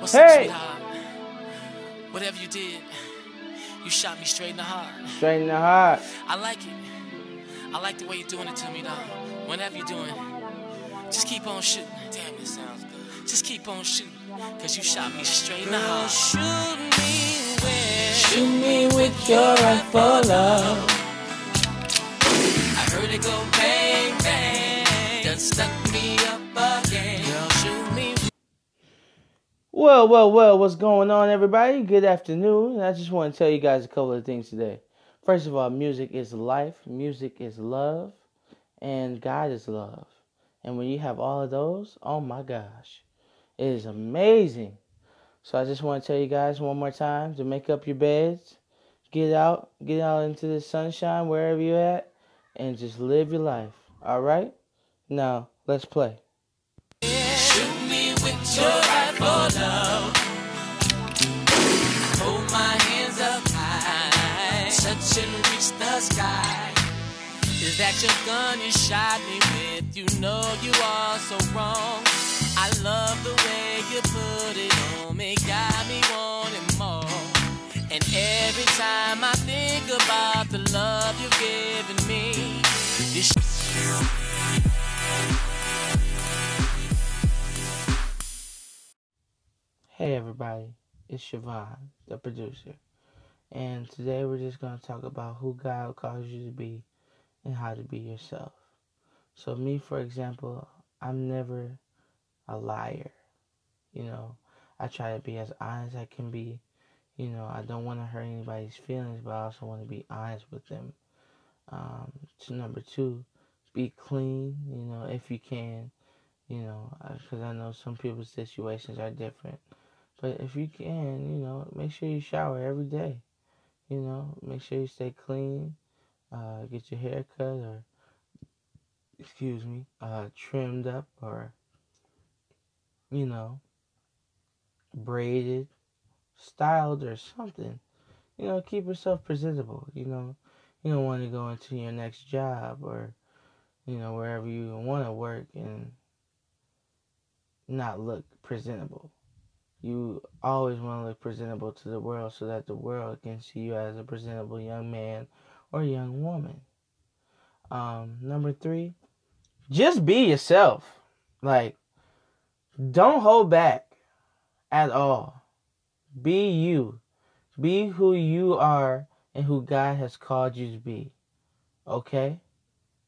What's up, Hey! sweetheart? Whatever you did, you shot me straight in the heart. Straight in the heart. I like it. I like the way you're doing it to me, though. Whenever you're doing, just keep on shooting. Damn, this sounds good. Just keep on shooting, cause you shot me straight in the heart. Shoot me with, shoot me with your rifle, love. I heard it go bang bang, done stuck me up again. Well, well, well, what's going on, everybody? Good afternoon. I just want to tell you guys a couple of things today. First of all, music is life, music is love, and God is love. And when you have all of those, oh my gosh, it is amazing. So I just want to tell you guys one more time to make up your beds, get out, get out into the sunshine wherever you're at, and just live your life. All right? Now, let's play. Sky. Is that your gun you shot me with? You know you are so wrong. I love the way you put it on me, got me wanting more. And every time I think about the love you've given me, sh- Hey everybody, it's Chevon, the producer, and today we're just going to talk about who God calls you to be and how to be yourself. So, me, for example, I'm never a liar. You know, I try to be as honest as I can be. You know, I don't want to hurt anybody's feelings, but I also want to be honest with them. Um, to number two, be clean, you know, if you can, you know, because I know some people's situations are different. But if you can, you know, make sure you shower every day. You know, make sure you stay clean. Uh, get your hair cut or, excuse me, uh, trimmed up or, you know, braided, styled or something. You know, keep yourself presentable. You know, you don't want to go into your next job or, you know, wherever you want to work and not look presentable you always want to look presentable to the world so that the world can see you as a presentable young man or young woman. Um, number three, just be yourself. Like, don't hold back at all. Be you. Be who you are and who God has called you to be. Okay?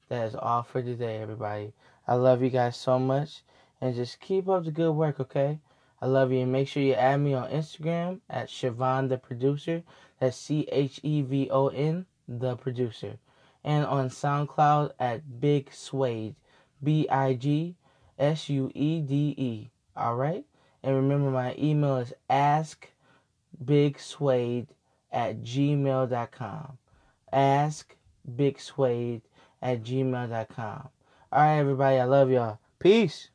That is all for today, everybody. I love you guys so much. And just keep up the good work, okay? I love you and make sure you add me on Instagram at Chevon the producer. That's C H E V O N the producer. And on SoundCloud at Big Suede. B I G S U E D E. Alright? And remember my email is askbigsuede at gmail.com. Askbigsuede at gmail.com. Alright everybody, I love y'all. Peace.